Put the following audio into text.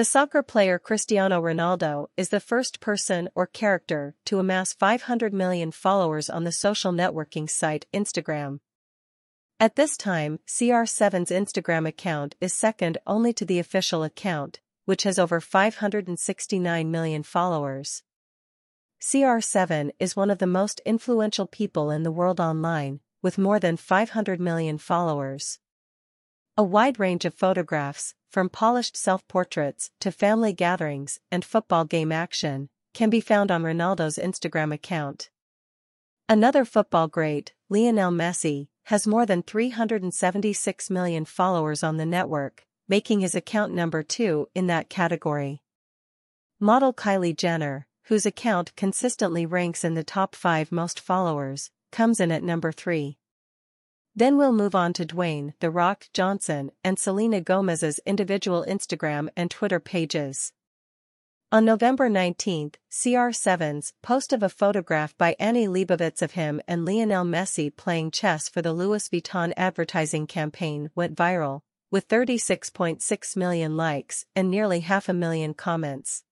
The soccer player Cristiano Ronaldo is the first person or character to amass 500 million followers on the social networking site Instagram. At this time, CR7's Instagram account is second only to the official account, which has over 569 million followers. CR7 is one of the most influential people in the world online, with more than 500 million followers. A wide range of photographs, from polished self-portraits to family gatherings and football game action, can be found on Ronaldo's Instagram account. Another football great, Lionel Messi, has more than 376 million followers on the network, making his account number two in that category. Model Kylie Jenner, whose account consistently ranks in the top 5 most followers, comes in at number 3. Then we'll move on to Dwayne The Rock Johnson and Selena Gomez's individual Instagram and Twitter pages. On November 19, CR7's post of a photograph by Annie Leibovitz of him and Lionel Messi playing chess for the Louis Vuitton advertising campaign went viral, with 36.6 million likes and nearly half a million comments.